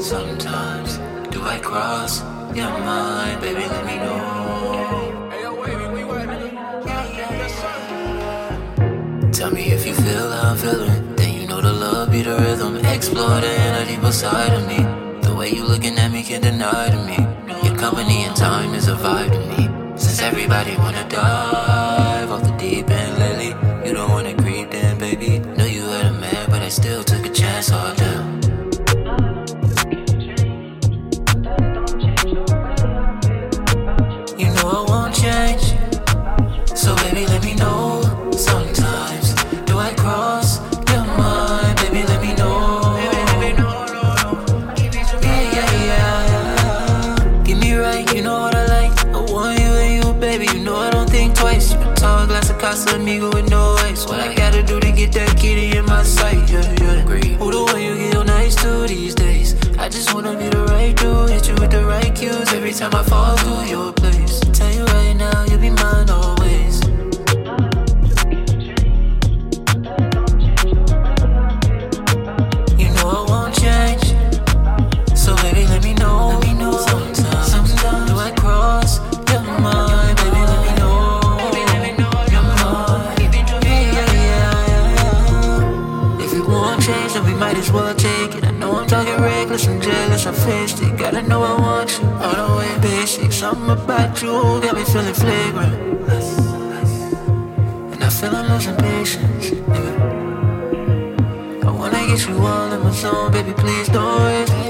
Sometimes do I cross your mind, baby? Let me know. Tell me if you feel how I'm feeling. Then you know the love be the rhythm. Explore the inner deeper side of me. The way you looking at me can't deny to me. Your company and time is a vibe to me. Since everybody wanna dive off the deep end lately, you don't wanna creep in, baby. Know you had a man, but I still took a chance on twice. Tall glass of Casamigo with no ice. What I gotta do to get that kitty in my sight? Yeah, yeah. Who the one you get on nice to these days? I just wanna be the right dude, hit you with the right cues every time I fall through your place. As well take it. I know I'm talking reckless, I'm jealous, I faced it. Gotta know I want you all the way basic. Something about you got me feeling flagrant. And I feel I'm losing patience. nigga. I wanna get you all in my zone, baby. Please don't.